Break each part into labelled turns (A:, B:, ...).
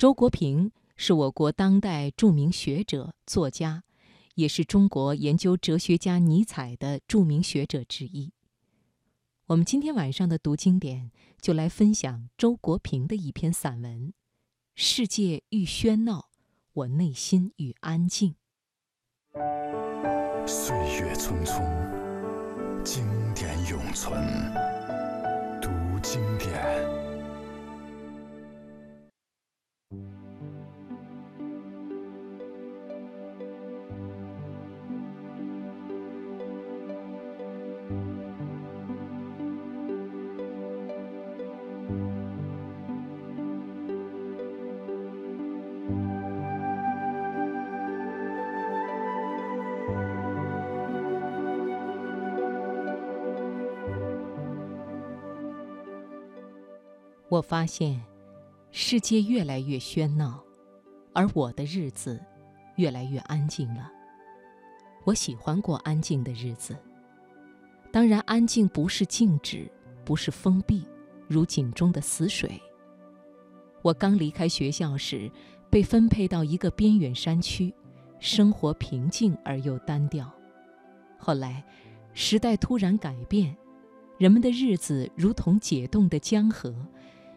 A: 周国平是我国当代著名学者、作家，也是中国研究哲学家尼采的著名学者之一。我们今天晚上的读经典，就来分享周国平的一篇散文《世界愈喧闹，我内心愈安静》。
B: 岁月匆匆，经典永存。读经典。
A: 我发现，世界越来越喧闹，而我的日子越来越安静了。我喜欢过安静的日子。当然，安静不是静止，不是封闭，如井中的死水。我刚离开学校时，被分配到一个边远山区，生活平静而又单调。后来，时代突然改变，人们的日子如同解冻的江河。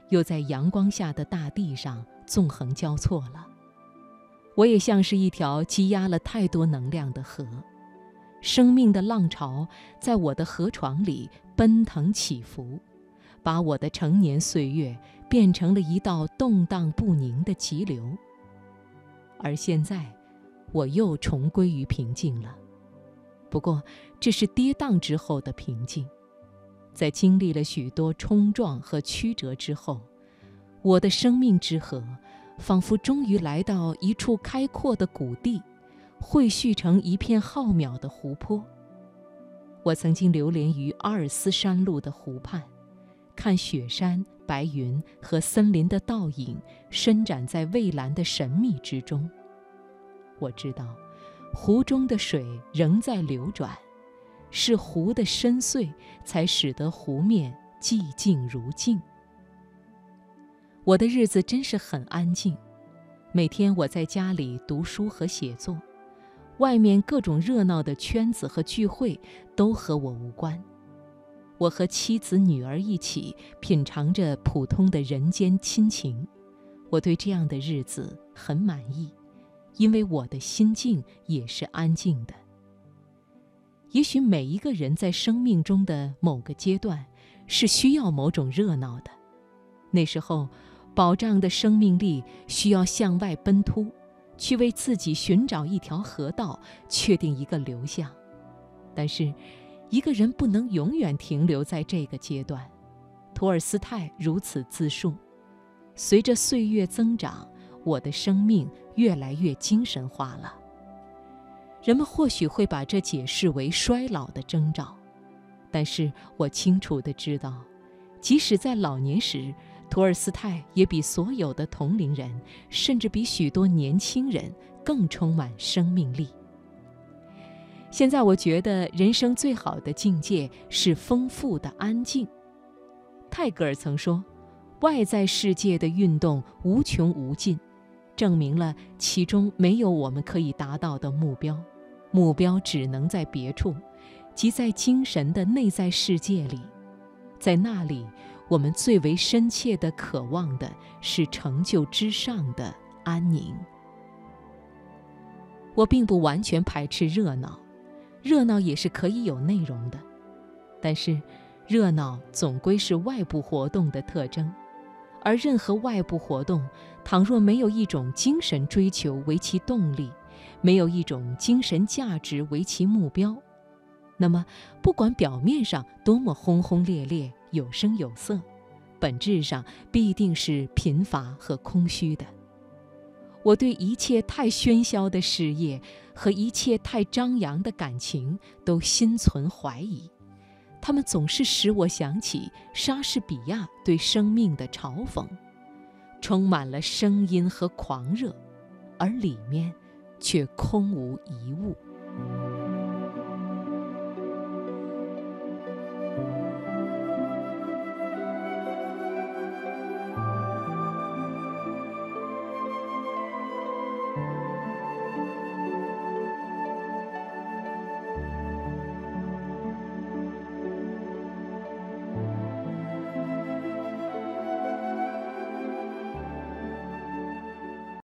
A: 又在阳光下的大地上纵横交错了。我也像是一条积压了太多能量的河，生命的浪潮在我的河床里奔腾起伏，把我的成年岁月变成了一道动荡不宁的急流。而现在，我又重归于平静了。不过，这是跌宕之后的平静。在经历了许多冲撞和曲折之后，我的生命之河，仿佛终于来到一处开阔的谷地，汇聚成一片浩渺的湖泊。我曾经流连于阿尔斯山路的湖畔，看雪山、白云和森林的倒影伸展在蔚蓝的神秘之中。我知道，湖中的水仍在流转。是湖的深邃，才使得湖面寂静如镜。我的日子真是很安静，每天我在家里读书和写作，外面各种热闹的圈子和聚会都和我无关。我和妻子、女儿一起品尝着普通的人间亲情，我对这样的日子很满意，因为我的心境也是安静的。也许每一个人在生命中的某个阶段，是需要某种热闹的。那时候，保障的生命力需要向外奔突，去为自己寻找一条河道，确定一个流向。但是，一个人不能永远停留在这个阶段。托尔斯泰如此自述。随着岁月增长，我的生命越来越精神化了。人们或许会把这解释为衰老的征兆，但是我清楚地知道，即使在老年时，托尔斯泰也比所有的同龄人，甚至比许多年轻人更充满生命力。现在我觉得人生最好的境界是丰富的安静。泰戈尔曾说：“外在世界的运动无穷无尽，证明了其中没有我们可以达到的目标。”目标只能在别处，即在精神的内在世界里，在那里，我们最为深切的渴望的是成就之上的安宁。我并不完全排斥热闹，热闹也是可以有内容的，但是，热闹总归是外部活动的特征，而任何外部活动，倘若没有一种精神追求为其动力。没有一种精神价值为其目标，那么不管表面上多么轰轰烈烈、有声有色，本质上必定是贫乏和空虚的。我对一切太喧嚣的事业和一切太张扬的感情都心存怀疑，他们总是使我想起莎士比亚对生命的嘲讽，充满了声音和狂热，而里面。却空无一物。